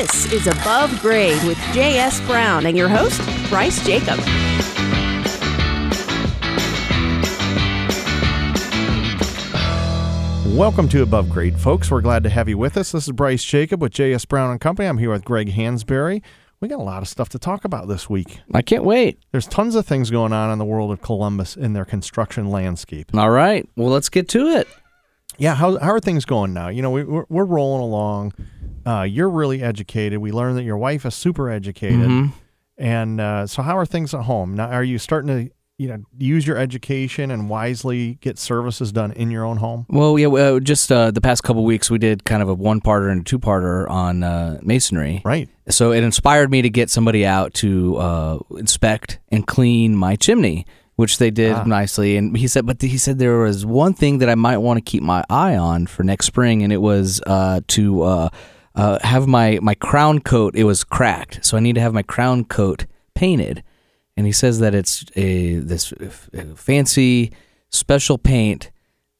This is Above Grade with J.S. Brown and your host, Bryce Jacob. Welcome to Above Grade, folks. We're glad to have you with us. This is Bryce Jacob with J.S. Brown and Company. I'm here with Greg Hansberry. We got a lot of stuff to talk about this week. I can't wait. There's tons of things going on in the world of Columbus in their construction landscape. All right. Well, let's get to it. Yeah, how, how are things going now? You know, we, we're, we're rolling along. Uh, you're really educated. We learned that your wife is super educated. Mhm. And uh, so, how are things at home? Now, are you starting to, you know, use your education and wisely get services done in your own home? Well, yeah, well, just uh, the past couple weeks, we did kind of a one-parter and a two-parter on uh, masonry. Right. So it inspired me to get somebody out to uh, inspect and clean my chimney, which they did Ah. nicely. And he said, but he said there was one thing that I might want to keep my eye on for next spring, and it was uh, to uh, uh, have my my crown coat. It was cracked, so I need to have my crown coat painted. And he says that it's a this f- fancy special paint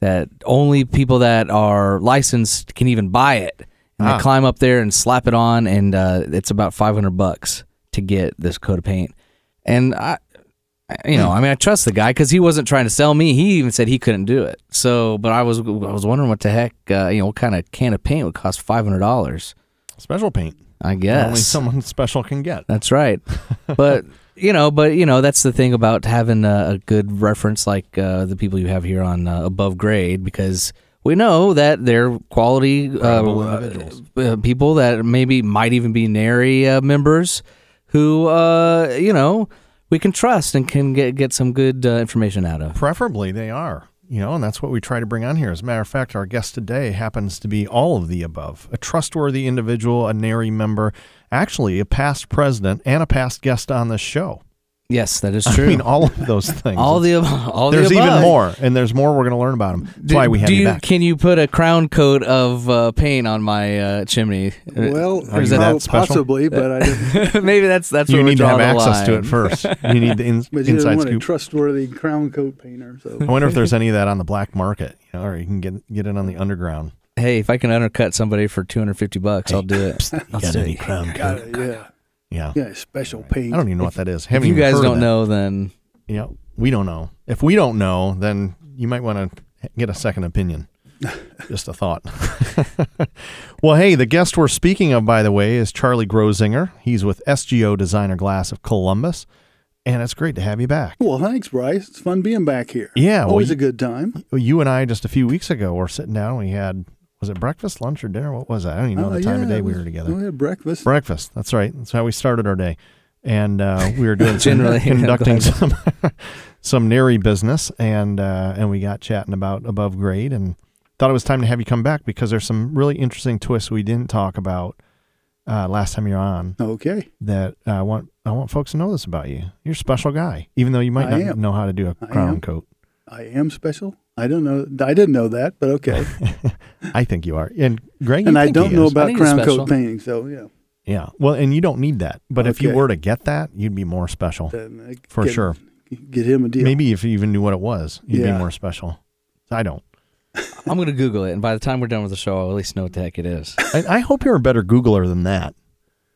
that only people that are licensed can even buy it. And Ah. they climb up there and slap it on, and uh, it's about five hundred bucks to get this coat of paint. And I, I- you know, I mean, I trust the guy because he wasn't trying to sell me. He even said he couldn't do it. So, but I was I was wondering what the heck, uh, you know, what kind of can of paint would cost five hundred dollars. Special paint. I guess. Only someone special can get. that's right. but you know, but you know, that's the thing about having a, a good reference like uh, the people you have here on uh, above grade because we know that they're quality uh, uh, uh, people that maybe might even be NARI uh, members who uh, you know we can trust and can get get some good uh, information out of. Preferably, they are. You know, and that's what we try to bring on here. As a matter of fact, our guest today happens to be all of the above a trustworthy individual, a NARI member, actually a past president, and a past guest on this show. Yes, that is true. I mean, all of those things. all the ab- all there's the above. even more, and there's more we're going to learn about them. That's Do, why we have do you you, back. Can you put a crown coat of uh, paint on my uh, chimney? Well, Are you prob- that special? possibly, but I didn't. Maybe that's that's you where we need to draw have the access to it first. You need the in, But you inside don't want a scoop. trustworthy crown coat painter. So I wonder if there's any of that on the black market, you know, or you can get get it on the underground. Hey, if I can undercut somebody for two hundred fifty bucks, I'll do it. I'll got do any it. crown coat? yeah, Yeah. yeah, special paint. I don't even know what that is. If Haven't you guys don't know, then you know, we don't know. If we don't know, then you might want to get a second opinion. Just a thought. well, hey, the guest we're speaking of, by the way, is Charlie Grozinger. He's with SGO Designer Glass of Columbus, and it's great to have you back. Well, thanks, Bryce. It's fun being back here. Yeah, well, always you- a good time. You and I just a few weeks ago were sitting down. We had was it breakfast, lunch, or dinner? What was that? I don't even know Oh, the time of yeah, day we were together. We had breakfast. Breakfast. That's right. That's how we started our day, and uh, we were doing some- Generally, conducting some some NARI business, and uh, and we got chatting about above grade, and thought it was time to have you come back because there's some really interesting twists we didn't talk about uh, last time you're on Okay, that uh, I want I want folks to know this about you. You're a special guy, even though you might I not am. know how to do a I crown am. coat. I am special. I don't know. I didn't know that, but okay. I think you are, and Greg, you and I think he don't know is. About crown coat painting, so yeah. Yeah, well, and you don't need that, but if you were to get that, you'd be more special Then for get- sure. Get him a deal. Maybe if you even knew what it was, you'd be more special. I don't. I'm gonna Google it, and by the time we're done with the show, I'll at least know what the heck it is. I, I hope you're a better Googler than that.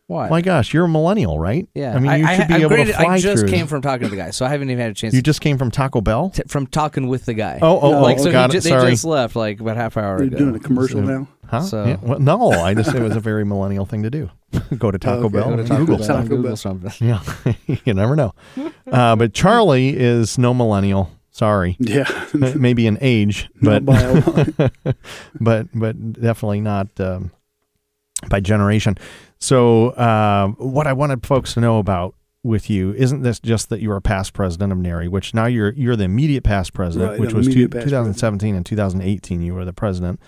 Why? My gosh, you're a millennial, right? yeah, I mean, you should be I, able graded- to fly I just through. came from talking to the guy, so I haven't even had a chance you just came from Taco Bell. to, from talking with the guy. Oh, oh, No, oh, like so, got he it. ju- Sorry. they just left like about half hour You're ago. doing a commercial So- now. Huh? so- Yeah, well, no, I just it was a very millennial thing to do. Go to Taco Okay. Bell Go to and Taco Google. Bell Taco Google Bell. something. Yeah, you never know. Uh, but Charlie is no millennial. Sorry, Yeah, maybe in age, not but by a but but definitely not um, by generation. So uh, what I wanted folks to know about with you isn't this just that you are a past president of NARI, which now you're you're the immediate past president, Right, which was two, immediate past 2017 and 2018. You were the president,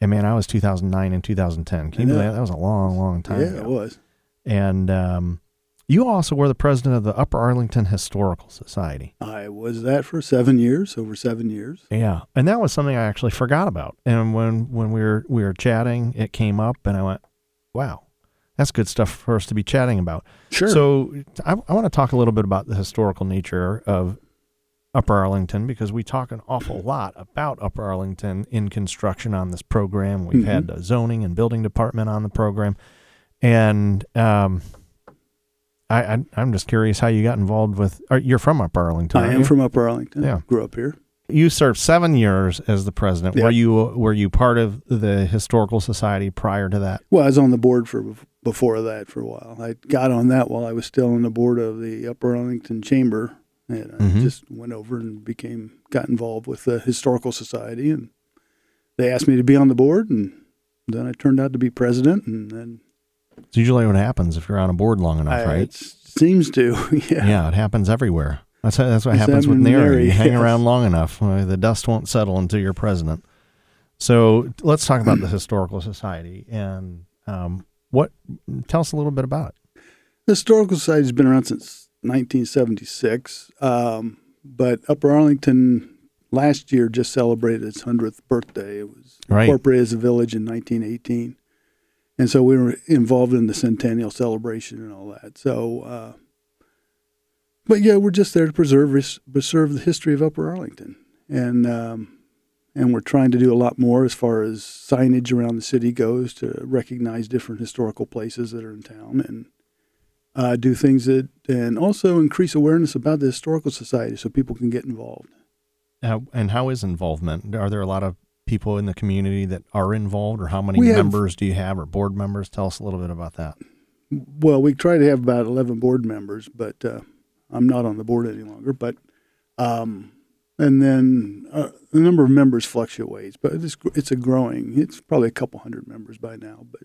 and man, I was 2009 and 2010. Can you believe that? That was a long, long time yeah, ago. it was. And um, you also were the president of the Upper Arlington Historical Society. I was that for seven years, over seven years. Yeah, and that was something I actually forgot about. And when when we were we were chatting, it came up, and I went, "Wow, that's good stuff for us to be chatting about." Sure. So I, I want to talk a little bit about the historical nature of Upper Arlington because we talk an awful lot about Upper Arlington in construction on this program. We've Mhm. had the zoning and building department on the program. And um, I, I I'm just curious how you got involved with. Are, you're from Upper Arlington. I am you? from Upper Arlington. Yeah. Grew up here. You served seven years as the president. Yeah. Were you were you part of the historical society prior to that? Well, I was on the board for before that for a while. I got on that while I was still on the board of the Upper Arlington Chamber, and I Mhm. just went over and became got involved with the historical society, and they asked me to be on the board, and then I turned out to be president, and then It's usually what happens if you're on a board long enough, I, right? it seems to, yeah. Yeah, it happens everywhere. That's that's what It's happens with. NARI, You hang yes. around long enough, uh, the dust won't settle until you're president. So let's talk about the historical society and um, what. Tell us a little bit about it. The Historical Society has been around since 1976, um, but Upper Arlington last year just celebrated its 100th birthday. It was Right. incorporated as a village in 1918. And so we were involved in the centennial celebration and all that. So, uh, but yeah, we're just there to preserve preserve the history of Upper Arlington, and um, and we're trying to do a lot more as far as signage around the city goes to recognize different historical places that are in town and uh, do things that and also increase awareness about the historical society so people can get involved. Uh, and how is involvement? Are there a lot of people in the community that are involved, or how many We have- members do you have, or board members? Tell us a little bit about that. Well, we try to have about 11 board members, but uh, I'm not on the board any longer. But um, and then uh, the number of members fluctuates, but it's it's a growing. It's probably a couple hundred members by now. But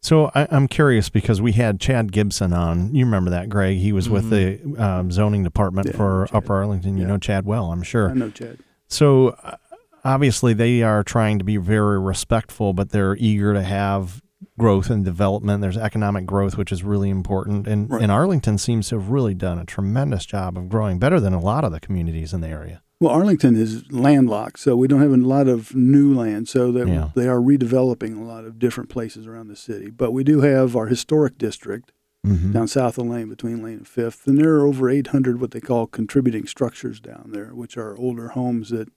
So I, I'm curious because we had Chad Gibson on. You remember that, Greg? He was with the um, zoning department Yeah, for Chad. Upper Arlington. You Yeah. know Chad well, I'm sure. I know Chad. So uh, obviously they are trying to be very respectful, but they're eager to have growth and development. There's economic growth, which is really important. And, Right. and Arlington seems to have really done a tremendous job of growing better than a lot of the communities in the area. Well, Arlington is landlocked, so we don't have a lot of new land. So that Yeah. they are redeveloping a lot of different places around the city. But we do have our historic district Mm-hmm. down south of Lane between Lane and Fifth, and there are over 800 what they call contributing structures down there, which are older homes that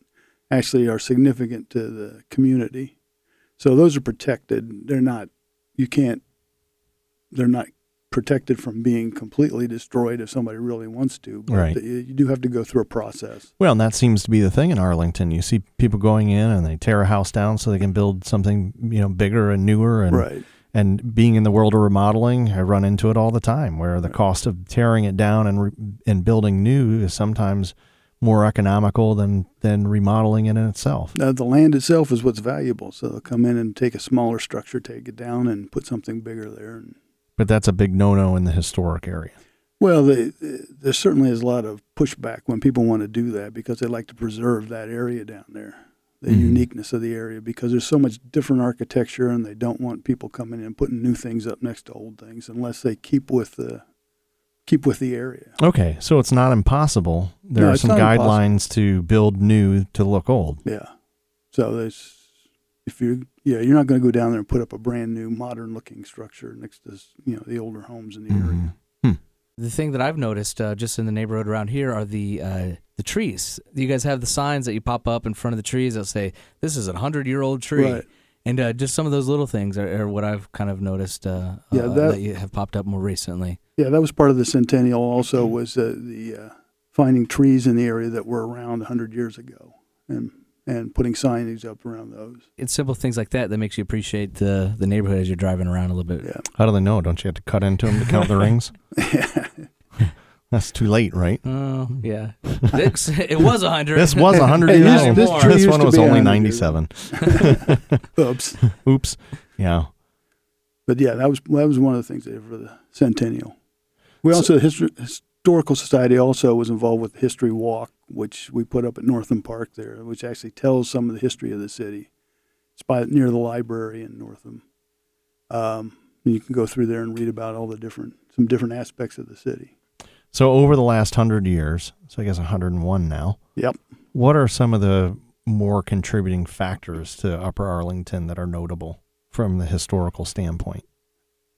actually are significant to the community. So those are protected. They're not. You can't. They're not protected from being completely destroyed if somebody really wants to. But Right. you do have to go through a process. Well, and that seems to be the thing in Arlington. You see people going in and they tear a house down so they can build something, you know, bigger and newer and right. and being in the world of remodeling, I run into it all the time where the cost of tearing it down and re- and building new is sometimes more economical than than remodeling it in itself. Uh, the land itself is what's valuable. So they'll come in and take a smaller structure, take it down, and put something bigger there. And But that's a big no-no in the historic area. Well, they, there certainly is a lot of pushback when people want to do that because they like to preserve that area down there, the Mhm. uniqueness of the area, because there's so much different architecture, and they don't want people coming in and putting new things up next to old things unless they keep with the keep with the area. Okay, so it's not impossible. There No, are some not impossible. guidelines to build new to look old. Yeah. So there's if you yeah you're not going to go down there and put up a brand new modern looking structure next to you know the older homes in the area. Mhm. The thing that I've noticed uh, just in the neighborhood around here are the uh, the trees. You guys have the signs that you pop up in front of the trees that say this is a hundred year old tree, Right. And uh, just some of those little things are, are what I've kind of noticed. Uh, Yeah, uh, that- that you have popped up more recently. Yeah, that was part of the centennial. Also, was uh, the uh, finding trees in the area that were around hundred years ago, and and putting signage up around those. It's simple things like that that makes you appreciate the the neighborhood as you're driving around a little bit. Yeah, How do they know? Don't you have to cut into them to count the rings? That's too late, right? Oh yeah, This- it was a hundred. This was 100 Hey, years this- old. this This, one was only 97. Oops. Oops. Yeah. But yeah, that was that was one of the things they did for the centennial. We also the Histor- historical society also was involved with the history walk, which we put up at Northam Park there, which actually tells some of the history of the city. It's by near the library in Northam. Um, and you can go through there and read about all the different some different aspects of the city. So over the last 100 years, so I guess 101 now, Yep. what are some of the more contributing factors to Upper Arlington that are notable from the historical standpoint?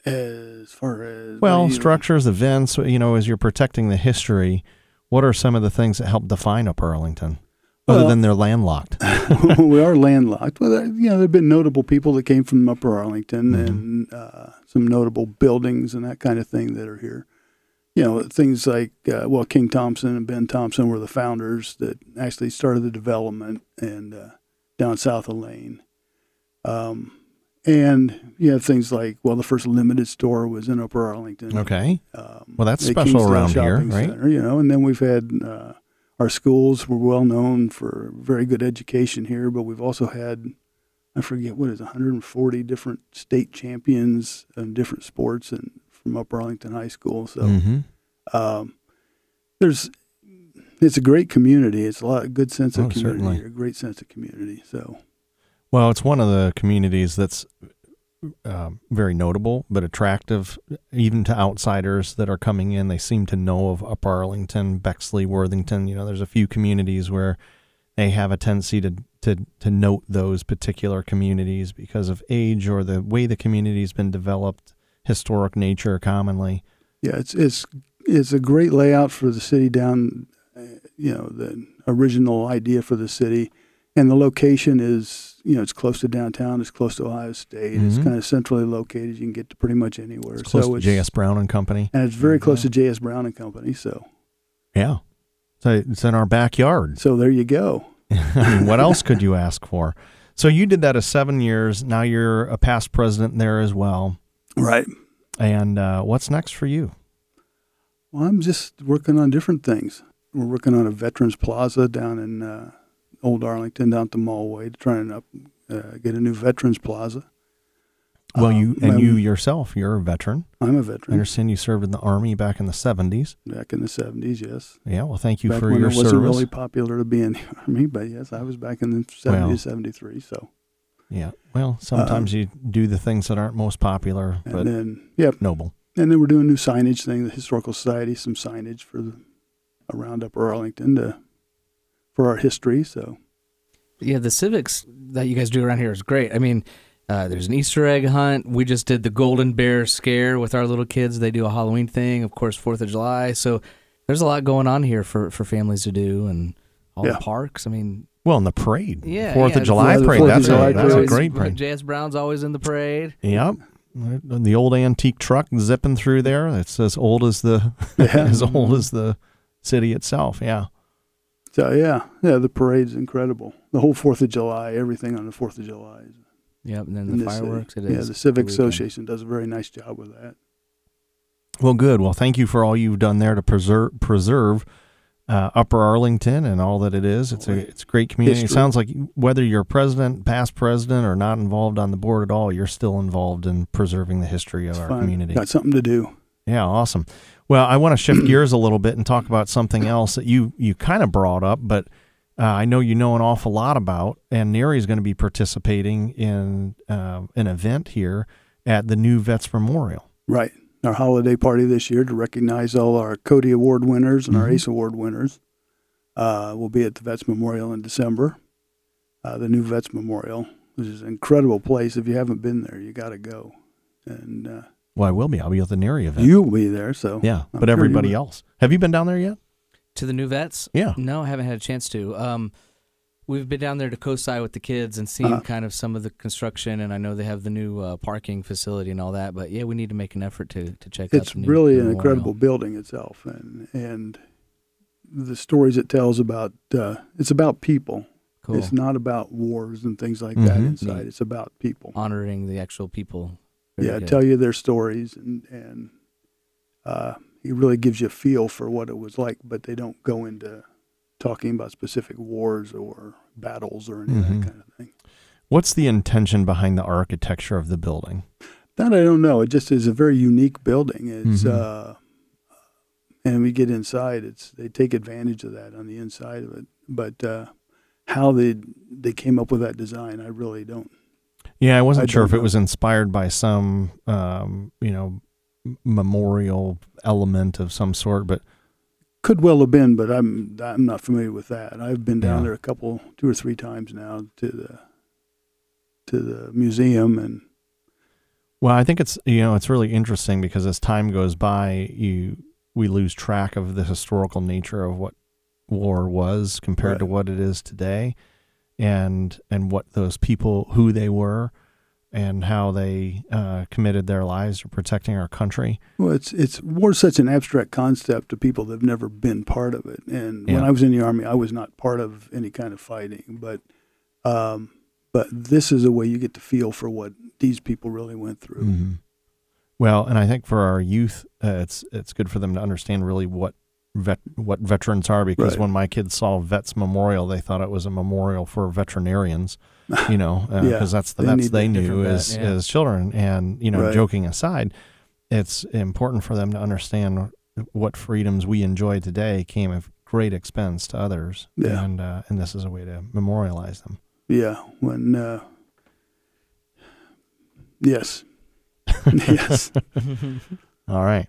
As far as Well, structures, events, you know, as you're protecting the history, what are some of the things that help define Upper Arlington? other Well- than they're landlocked. we are landlocked. Well, there, you know, there have been notable people that came from Upper Arlington Mhm. and uh, some notable buildings and that kind of thing that are here. You know, things like, uh, well, King Thompson and Ben Thompson were the founders that actually started the development and uh, down south of Lane. Um, and you have things like, well, the first limited store was in Upper Arlington. Okay. Um, Well, that's special around here, right? Center, you know, and then we've had uh, our schools were well known for very good education here, but we've also had, I forget what is 140 different state champions in different sports and from Upper Arlington High School. So hmm um, there's, it's a great community. It's a lot of good sense of Oh, community certainly. here, great sense of community. So Well, it's one of the communities that's um, very notable, but attractive even to outsiders that are coming in. They seem to know of Upper Arlington, Bexley, Worthington. You know, there's a few communities where they have a tendency to to to note those particular communities because of age or the way the community's been developed, historic nature commonly. Yeah, it's it's it's a great layout for the city down, uh, you know, the original idea for the city, and the location is you know it's close to downtown, it's close to Ohio State, it's Mhm. kind of centrally located. You can get to pretty much anywhere. It's close so to it's J.S. Brown and Company. and it's very close to J.S. Brown and Company. So Yeah. So it's in our backyard. so there you go. I mean, what else could you ask for? So you did that as seven years. Now you're a past president there as well. Right. And uh, what's next for you? Well, I'm just working on different things. We're working on a Veterans Plaza down in uh, Old Arlington, down at the Mallway, to try and up, uh, get a new Veterans Plaza. Well, Um, you and I'm- you yourself, you're a veteran. I'm a veteran. understand you served in the army back in the 70s. back in the 70s, yes. Yeah, well, thank you back for your it wasn't really popular to be in the army, but yes, I was back in the 70 Well. 73. So, yeah, well, sometimes you do the things that aren't most popular, and but then, yep. noble. And then we're doing new signage thing, the Historical Society, some signage for the, around Upper Arlington to, for our history. So, Yeah, the civics that you guys do around here is great. I mean, uh, there's an Easter egg hunt. We just did the Golden Bear Scare with our little kids. They do a Halloween thing, of course, Fourth of July. So there's a lot going on here for, for families to do, and all Yeah. the parks. I mean, Well, in the parade, yeah, Fourth yeah, of July Yeah, the parade. Fourth of That's July a that's a parade. great parade. J.S. Brown's always in the parade. Yep. The old antique truck zipping through there. It's as old as the Yeah. as old as the city itself. Yeah. so yeah, yeah, the parade's incredible. The whole 4th of July, everything on the 4th of July. Is Yep, and then the this city. fireworks. It yeah, the Civic the. Association does a very nice job with that. Well, good. Well, thank you for all you've done there to preserve preserve uh, Upper Arlington and all that it is. It's a it's a great community. It sounds like whether you're president, past president, or not involved on the board at all, you're still involved in preserving the history of It's our fun. community. Got something to do. Yeah, awesome. Well, I want to shift gears a little bit and talk about something else that you you kind of brought up, but uh, I know you know an awful lot about. And NARI is going to be participating in uh, an event here at the new Vets Memorial. Right. Our holiday party this year to recognize all our CotY Award winners and our Mhm. ACE Award winners. Uh, will be at the Vets Memorial in December. Uh, the new Vets Memorial, which is an incredible place. If you haven't been there, you got to go. And uh, Well, I will be. I'll be at the NARI event. you'll be there. So yeah, I'm but sure everybody else. Have you been down there yet? To the new vets? Yeah. No, I haven't had a chance to. Um, we've been down there to COSI with the kids and seen Uh-huh. kind of some of the construction, and I know they have the new uh, parking facility and all that. But yeah, we need to make an effort to to check it out. it's new really an incredible building itself, and and the stories it tells about uh, it's about people. Cool. It's not about wars and things like that Mhm. inside. Neat. It's about people. honoring the actual people. Very yeah, good. tell you their stories and and uh, he really gives you a feel for what it was like, but they don't go into talking about specific wars or battles or any of Mhm. that kind of thing. What's the intention behind the architecture of the building? That I don't know. It just is a very unique building. It's Mhm. uh, and we get inside. It's they take advantage of that on the inside of it, but uh, how they they came up with that design, I really don't. Yeah, I wasn't I sure if it was inspired by some, um, you know, memorial element of some sort, but Could well have been, but I'm I'm not familiar with that. I've been down Yeah. there a couple, two or three times now to the to the museum, and Well, I think it's you know it's really interesting because as time goes by, you we lose track of the historical nature of what war was compared to what it is today, and and what those people who they were, and how they uh, committed their lives to protecting our country. Well, it's it's war's such an abstract concept to people that've never been part of it. And when I was in the army, I was not part of any kind of fighting, but um, but this is a way you get to feel for what these people really went through. Mm-hmm. Well, and I think for our youth, uh, it's it's good for them to understand really what vet what veterans are because Right. when my kids saw Vets Memorial, they thought it was a memorial for veterinarians. You know, because Yeah, that's the they vets they knew different vet, as yeah. as children. And you know, Right. joking aside, it's important for them to understand what freedoms we enjoy today came at great expense to others. Yeah. and uh, and this is a way to memorialize them. Yeah, when uh, yes, yes, All right.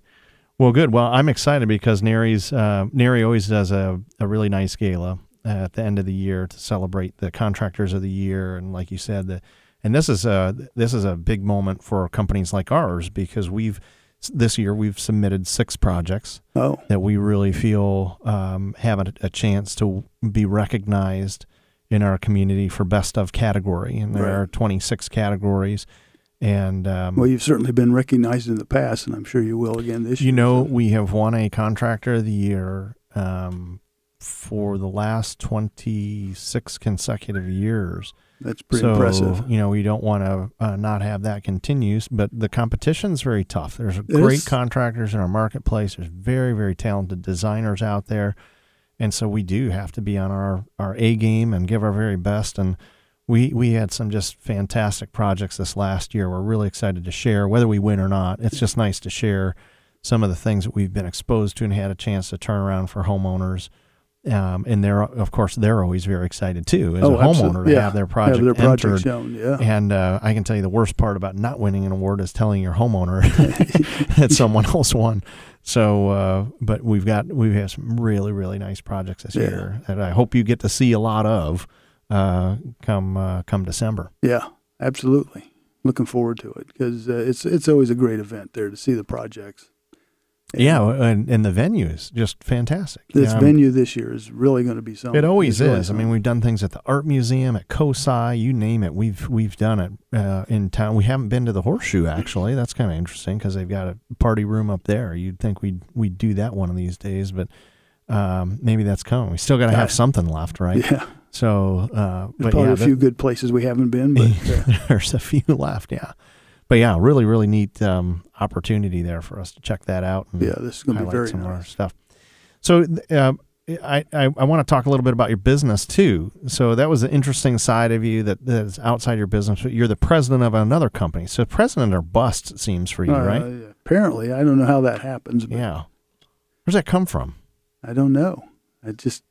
Well, good. Well, I'm excited because NARI's uh, Nary always does a, a really nice gala at the end of the year to celebrate the contractors of the year, and like you said, the and this is a this is a big moment for companies like ours because we've this year we've submitted six projects oh, that we really feel um, have a, a chance to be recognized in our community for best of category, and there Right. are 26 categories. And um, well, you've certainly been recognized in the past, and I'm sure you will again this year. You know, so- we have won a contractor of the year um, for the last 26 consecutive years. that's pretty so, impressive. you know, we don't want to uh, not have that continues, but the competition's very tough. There's great is. contractors in our marketplace. There's very, very talented designers out there. And so we do have to be on our, our A game and give our very best. And we, we had some just fantastic projects this last year. We're really excited to share, whether we win or not. It's just nice to share some of the things that we've been exposed to and had a chance to turn around for homeowners. Um, and they're, of course, they're always very excited too, as Oh, a homeowner, absolutely. to Yeah. have their project have their project entered. shown. Yeah, And uh, I can tell you the worst part about not winning an award is telling your homeowner that someone else won. So, uh, but we've got we've had some really really nice projects this Yeah. year that I hope you get to see a lot of uh, come uh, come December. yeah, absolutely. Looking forward to it because uh, it's it's always a great event there to see the projects. And Yeah, and, and the venue is just fantastic. this Yeah, I'm- venue this year is really going to be something. It always really is. I mean, we've done things at the art museum, at COSI, you name it. We've we've done it uh, in town. We haven't been to the Horseshoe actually. That's kind of interesting because they've got a party room up there. You'd think we'd we'd do that one of these days, but um, maybe that's coming. We still got to have something left, right? yeah, So, uh, there's but probably yeah, a few good places we haven't been, but uh, there's a few left. Yeah, but yeah, really really neat um, opportunity there for us to check that out. And, yeah, this is going to be very some nice. stuff. So uh, I, I, I want to talk a little bit about your business too. So that was an interesting side of you that, that is outside your business. But you're the president of another company. So president or bust it seems for you, Uh, right? Apparently, I don't know how that happens, but Yeah. Where's that come from? I don't know. I just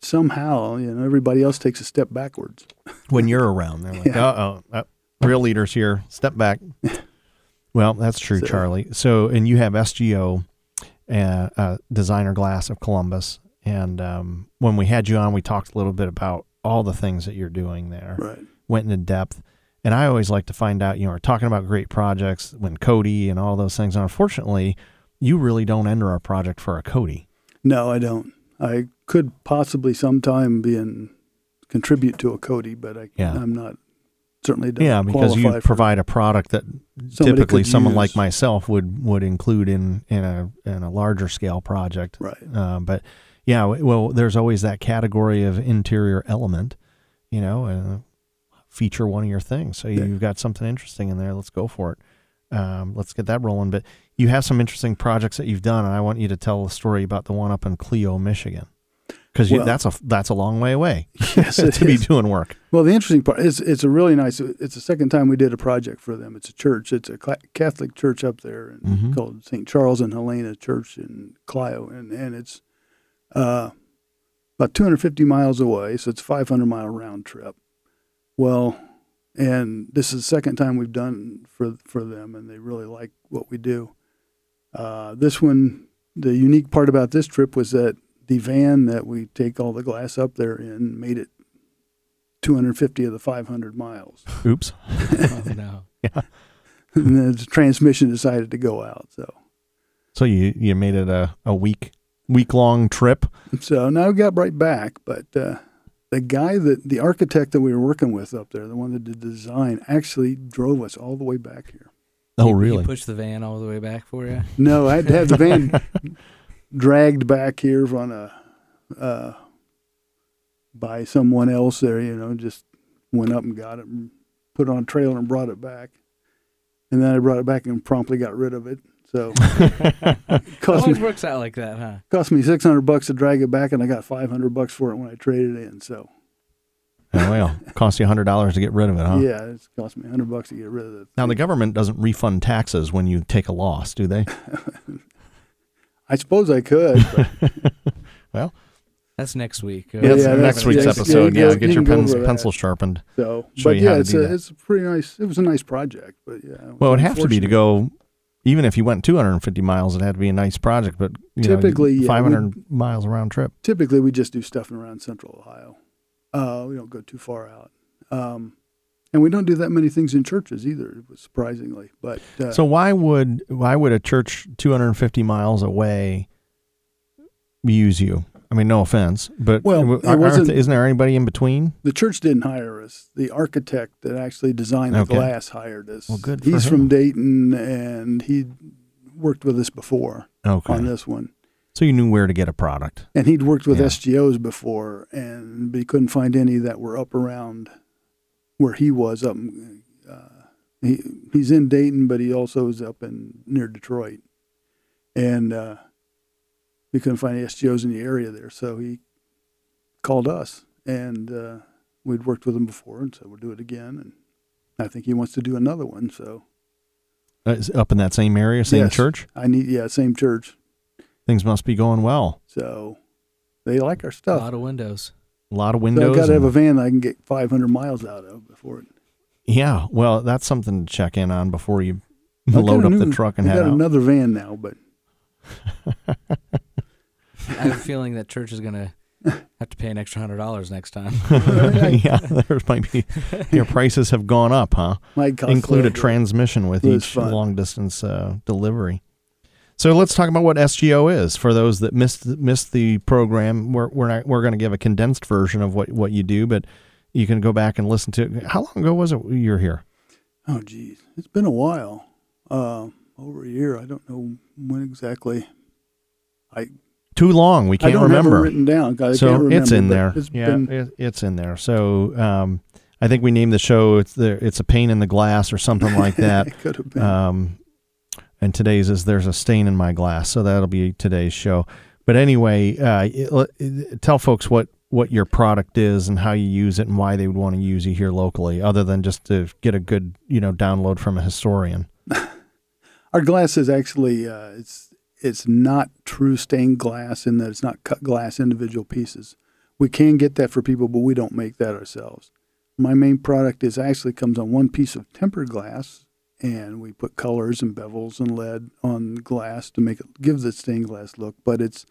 somehow, you know, everybody else takes a step backwards. When you're around, they're like, Yeah. uh oh, real leaders here. Step back. well, that's true, So- Charlie. So, and you have SGO, uh, uh, Designer Glass of Columbus. And um, when we had you on, we talked a little bit about all the things that you're doing there. Right. went into depth. And I always like to find out, you know, we're talking about great projects when CotY and all those things. And unfortunately, you really don't enter a project for a CotY. No, I don't. I could possibly sometime be in contribute to a CotY, but I, Yeah. I'm not certainly don't Yeah, because you provide a product that typically someone use. like myself would would include in in a in a larger scale project. right. Uh, but yeah, well, there's always that category of interior element, you know, and feature one of your things. So Yeah. you've got something interesting in there. Let's go for it. Um, let's get that rolling. But you have some interesting projects that you've done, and I want you to tell the story about the one up in Clio, Michigan, because Well- that's a that's a long way away Yes, to be is. doing work. Well, the interesting part is it's a really nice. It's the second time we did a project for them. It's a church. It's a Catholic church up there and Mhm. called St. Charles and Helena Church in Clio, and and it's uh, about 250 miles away, so it's a 500 mile round trip. Well, and this is the second time we've done for for them, and they really like what we do. Uh, this one, the unique part about this trip was that the van that we take all the glass up there in made it 250 of the 500 miles. Oops. oh, no. and then the transmission decided to go out. So So you you made it a, a week week long trip. So now we got right back, but uh, the guy that the architect that we were working with up there, the one that did the design, actually drove us all the way back here. Oh, really? He pushed the van all the way back for you. No, I had to have the van dragged back here on a uh, by someone else there. You know, just went up and got it, and put it on a trailer and brought it back, and then I brought it back and promptly got rid of it. So it It cost always me works out like that, huh? cost me six hundred bucks to drag it back, and I got five hundred bucks for it when I traded it in. So Oh, well, cost you hundred dollars to get rid of it, huh? yeah, it's cost me hundred bucks to get rid of it. Now the government doesn't refund taxes when you take a loss, do they? I suppose I could. But That's next week. Uh, Yeah, that's yeah, next that's- week's yeah, episode. yeah, Yeah, you get your pens, pencil sharpened. so, Show but you how yeah, to it's do a that. it's a pretty nice. It was a nice project, but yeah. Well, it'd have to be to go. Even if you went 250 miles, it had to be a nice project. But you Typically, know, 500 miles round trip. typically we just do stuff around central ohio uh, we don't go too far out um, and we don't do that many things in churches either surprisingly but uh, So why would why would a church 250 miles away use you? I mean, no offense, but Well, isn't there anybody in between? the church didn't hire us the architect that actually designed the Okay. glass hired us Well, good he's him. from dayton and he worked with us before Okay, on this one so you knew where to get a product. and he'd worked with Yeah. sgos before and but he couldn't find any that were up around where he was up uh, he, he's in dayton but he also is up in near detroit and uh, we couldn't find any sgos in the area there so he called us and uh, we'd worked with him before and so we'll do it again and i think he wants to do another one so Uh, is- up in that same area, same Yes. church. i need yeah same church Things must be going well. so they like our stuff. A stuff lot of windows. A lot of So windows. I've got to have a van that I can get 500 miles out of before it. yeah, well, that's something to check in on before you I've load a up the truck and I've head got out. another van now, but I have a feeling that church is gonna have to pay an extra hundred dollars next time. yeah, there might be. Your prices have gone up, huh? might cost include a little transmission with each fun. long distance uh, delivery. So let's talk about what SGO is for those that missed missed the program. We're we're not, we're going to give a condensed version of what what you do, but you can go back and listen to. it. How long ago was it you were here? Oh, geez, it's been a while. Uh, over a year. I don't know when exactly. I Too long. We can't remember. it written down. I so remember, it's in there. It's yeah, been, it's in there. So um, I think we named the show. It's the it's a pain in the glass or something like that. it could have been. Um, and today's is there's a stain in my glass, so that'll be today's show. But anyway, uh, it- it- tell folks what what your product is and how you use it and why they would want to use you here locally, other than just to get a good you know download from a historian. Our glass is actually uh, it's it's not true stained glass in that it's not cut glass individual pieces. We can get that for people, but we don't make that ourselves. My main product is actually comes on one piece of tempered glass, and we put colors and bevels and lead on glass to make it give the stained glass look. But it's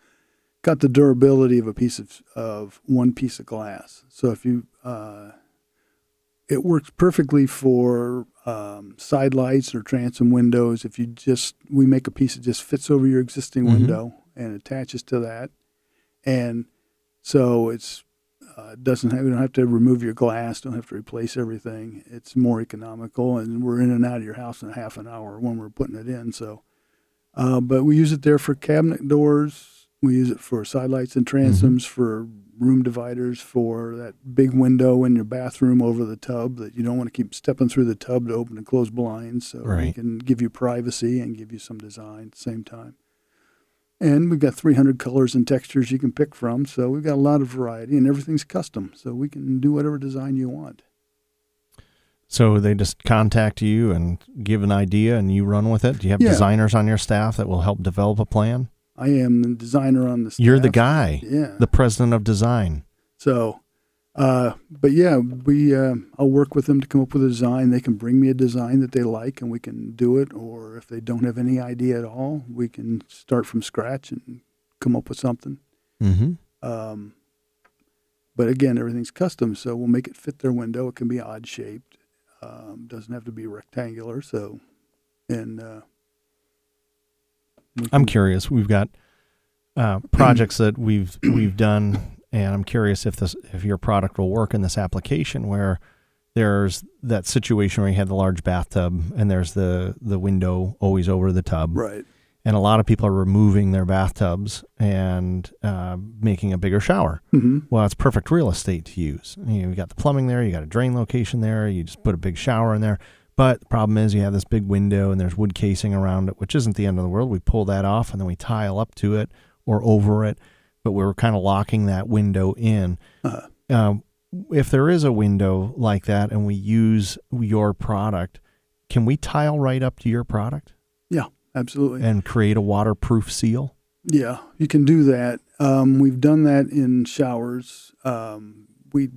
got the durability of a piece of of one piece of glass. So if you uh, it works perfectly for um, side lights or transom windows. If you just, we make a piece that just fits over your existing Mhm. window and attaches to that, and so it's uh, doesn't have, you don't have to remove your glass, don't have to replace everything. It's more economical, and we're in and out of your house in half an hour when we're putting it in. So, uh, but we use it there for cabinet doors. We use it for side lights and transoms, for room dividers, for that big window in your bathroom over the tub that you don't want to keep stepping through the tub to open and close blinds. So we can give you privacy and give you some design at the same time. And we've got 300 colors and textures you can pick from. So we've got a lot of variety and everything's custom. So we can do whatever design you want. So they just contact you and give an idea, and you run with it. Do you have Yeah. designers on your staff that will help develop a plan? I am the designer on the staff. You're the guy, Yeah. the president of design. So, uh, but yeah, we uh, I'll work with them to come up with a design. They can bring me a design that they like, and we can do it. Or if they don't have any idea at all, we can start from scratch and come up with something. Mm-hmm. Um, but again, everything's custom, so we'll make it fit their window. It can be odd shaped. Um, doesn't have to be rectangular. So, and uh, I'm curious. We've got uh, projects that we've we've done, and I'm curious if this if your product will work in this application where there's that situation where you have the large bathtub and there's the the window always over the tub, Right. and a lot of people are removing their bathtubs and uh, making a bigger shower. hmm Well, it's perfect real estate to use. You know, you got the plumbing there, you got a drain location there, you just put a big shower in there. But the problem is you have this big window and there's wood casing around it, which isn't the end of the world. We pull that off and then we tile up to it or over it, but we were kind of locking that window in. Uh, Um, if there is a window like that and we use your product, can we tile right up to your product Yeah, absolutely. and create a waterproof seal? Yeah, you can do that. Um, we've done that in showers. Um, we,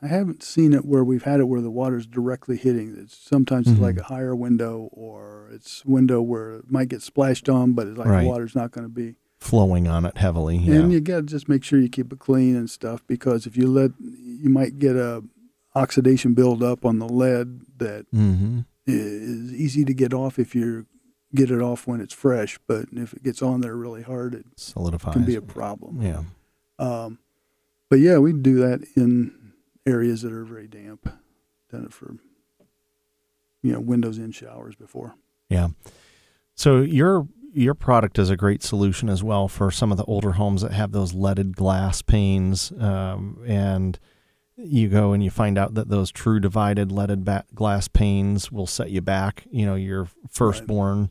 I haven't seen it where we've had it where the water's directly hitting. It's sometimes it's Mhm. like a higher window, or it's window where it might get splashed on, but it's like Right. the water's not going to be. Flowing on it heavily. Yeah. And you got to just make sure you keep it clean and stuff because if you let, you might get a oxidation build up on the lead that mm-hmm. is easy to get off if you get it off when it's fresh. But if it gets on there really hard, it Solidifies. can be a problem. yeah. Um, but yeah, we do that in areas that are very damp. Done it for you know windows in showers before. Yeah. So your your product is a great solution as well for some of the older homes that have those leaded glass panes, um, and you go and you find out that those true divided leaded ba- glass panes will set you back. You know, your firstborn,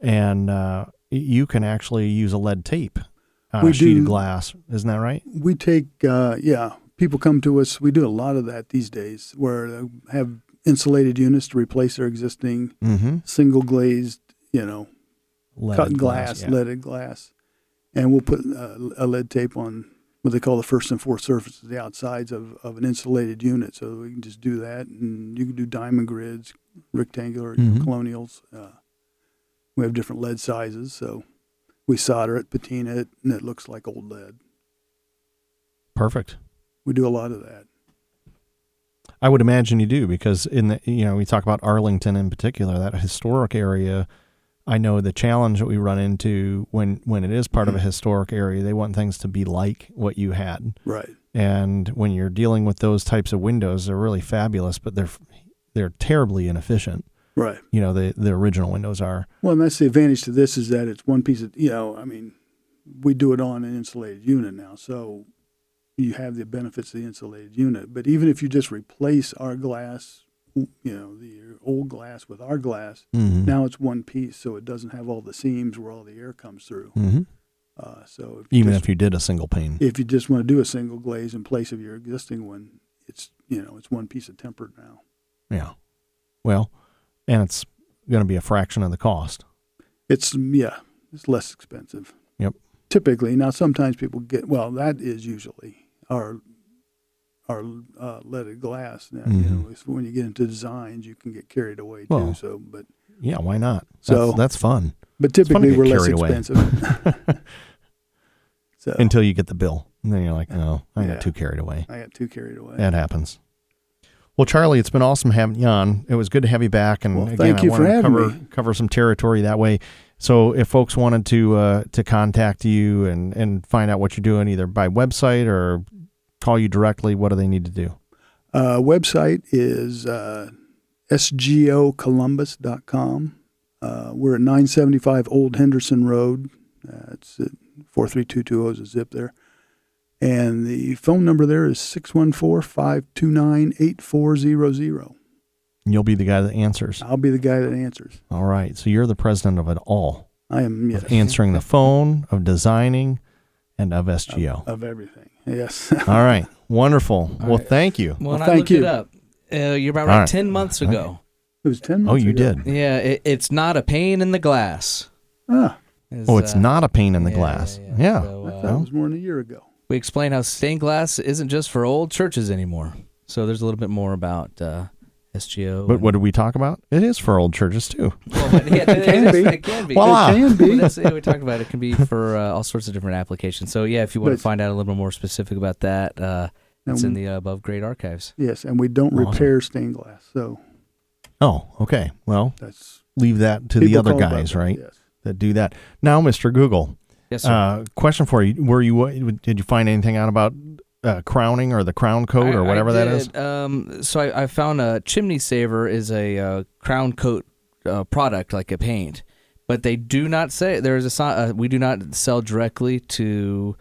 and uh, you can actually use a lead tape on We a sheet of glass. Isn't that right? We take uh, yeah, people come to us. We do a lot of that these days, where they have insulated units to replace their existing Mm-hmm. single glazed, you know, cut glass, yeah. leaded glass, and we'll put uh, a lead tape on what they call the first and fourth surfaces, the outsides of, of an insulated unit. So we can just do that, and you can do diamond grids, rectangular, you know, Mhm. colonials. Uh, we have different lead sizes, so we solder it, patina it, and it looks like old lead. Perfect. We do a lot of that. I would imagine you do because in the you know we talk about Arlington in particular that historic area. I know the challenge that we run into when when it is part of a mm. historic area, they want things to be like what you had. Right. And when you're dealing with those types of windows, they're really fabulous, but they're they're terribly inefficient. Right. You know, the the original windows are. Well, and that's the advantage to this is that it's one piece of, you know, I mean, we do it on an insulated unit now. So you have the benefits of the insulated unit. But even if you just replace our glass, you know, the old glass with our glass, Mm-hmm. now it's one piece. So it doesn't have all the seams where all the air comes through. hmm Uh, so if Even just, if you did a single pane. if you just want to do a single glaze in place of your existing one, it's, you know, it's one piece of tempered now. Yeah. Well, and it's going to be a fraction of the cost. It's yeah, it's less expensive. Yep. Typically, now sometimes people get well. That is usually our our uh, leaded glass. Now, you Mhm. know, when you get into designs, you can get carried away too. Well, so, but Yeah, why not? So- that's, that's fun but typically we're less expensive. so until you get the bill. And then you're like, oh, I Yeah. got too carried away. I got too carried away. That happens. Well, Charlie, it's been awesome having you on. It was good to have you back, and Well, again, thank I you for to having cover me. cover some territory that way. So, if folks wanted to uh, to contact you and and find out what you're doing, either by website or call you directly, what do they need to do? Uh, website is uh, sgocolumbus.com. Uh, we're at 975 Old Henderson Road. Uh, it's at 43220 is a zip there. And the phone number there is 614 529 8400. You'll be the guy that answers. I'll be the guy that answers. All right. So you're the president of it all, I am, yes, of answering the phone, of designing, and of SGO. of everything. Yes. All right. Wonderful. All well, right. thank you. Well, Well, and I thank looked you. it up. Uh, you're about All right, right. 10 months Okay. ago. it was 10 Oh, you ago. did. Yeah, it, it's not a pain in the glass. Ah, Is, Oh, it's uh, not a pain in the yeah, glass. yeah, Yeah. So, uh, thought it was more than a year ago. we explain how stained glass isn't just for old churches anymore. So there's a little bit more about uh, SGO. But what did we talk about? It is for old churches too. Well, yeah, it, can is- be. it can be. Voila. It can Well, be. that's, yeah, we talked about it. It can be for uh, all sorts of different applications. So yeah, if you want But- to find out a little bit more specific about that, uh, it's in the uh, above grade archives. Yes, and we don't Awesome. repair stained glass. So Oh, okay. Well, that's leave that to the other call about guys, that, right? Yes. That do that. Now, Mr. Google, Yes, sir. Uh, question for you: Were you did you find anything out about uh, crowning or the crown coat or I- I whatever that is? Um, so I, I found a chimney saver is a uh, crown coat uh, product like a paint, but they do not say there is a uh, we do not sell directly to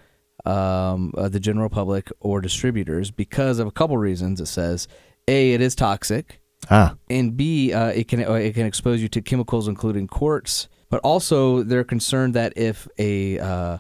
um, uh, the general public or distributors because of a couple reasons. It says a it is toxic, Ah, and b uh, it can uh, it can expose you to chemicals including quartz. But also they're concerned that if a uh,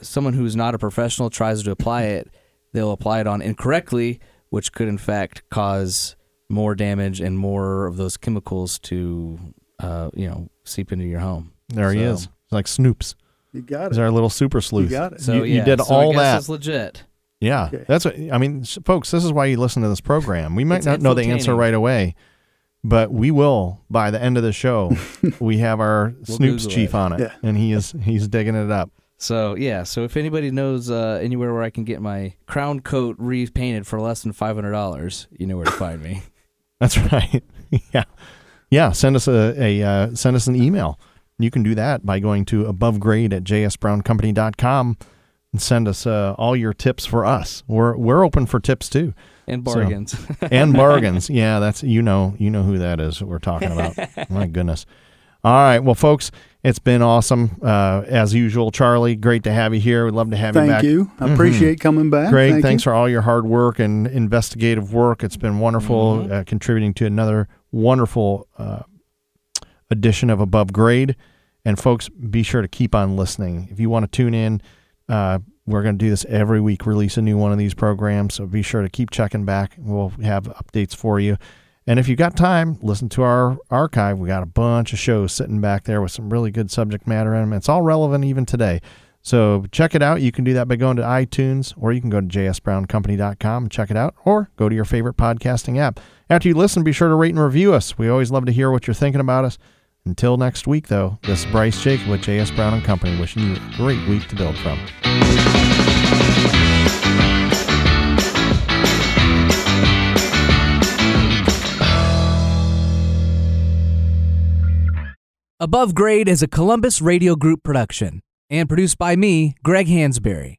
someone who's not a professional tries to apply it, they'll apply it on incorrectly, which could in fact cause more damage and more of those chemicals to uh, you know seep into your home. there he So- is, like Snoops. You got it. He's it. our little super sleuth. got it. So you, you yeah, did so I all guess that. It's legit. Yeah, Okay. that's what I mean, folks. This is why you listen to this program. We might not know the answer right away, but we will by the end of the show. we have our We'll Snoops Google chief it. on it, Yeah. and he is he's digging it up. So yeah, so if anybody knows uh, anywhere where I can get my crown coat repainted for less than five hundred dollars, you know where to find me. That's right. yeah, yeah. Send us a, a uh, send us an email. You can do that by going to abovegrade at jsbrowncompany.com and send us uh, all your tips for us. We're we're open for tips too. And So- bargains. and bargains. Yeah, that's you know you know who that is we're talking about. My goodness. All right, well, folks, it's been awesome uh, as usual. Charlie, great to have you here. We'd love to have you back. Thank you. I Mhm. appreciate coming back. Greg, Thank thanks you. for all your hard work and investigative work. It's been wonderful Mhm. uh, contributing to another wonderful uh, edition of Above Grade. And folks, be sure to keep on listening. If you want to tune in, uh, we're going to do this every week, release a new one of these programs. So be sure to keep checking back. We'll have updates for you. And if you've got time, listen to our archive. We got a bunch of shows sitting back there with some really good subject matter in them. It's all relevant even today. So check it out. You can do that by going to iTunes or you can go to jsbrowncompany.com and check it out or go to your favorite podcasting app. After you listen, be sure to rate and review us. We always love to hear what you're thinking about us. Until next week, though, this is Bryce Jacob with JS Brown and Company wishing you a great week to build from. Above Grade is a Columbus Radio Group production and produced by me, Greg Hansberry.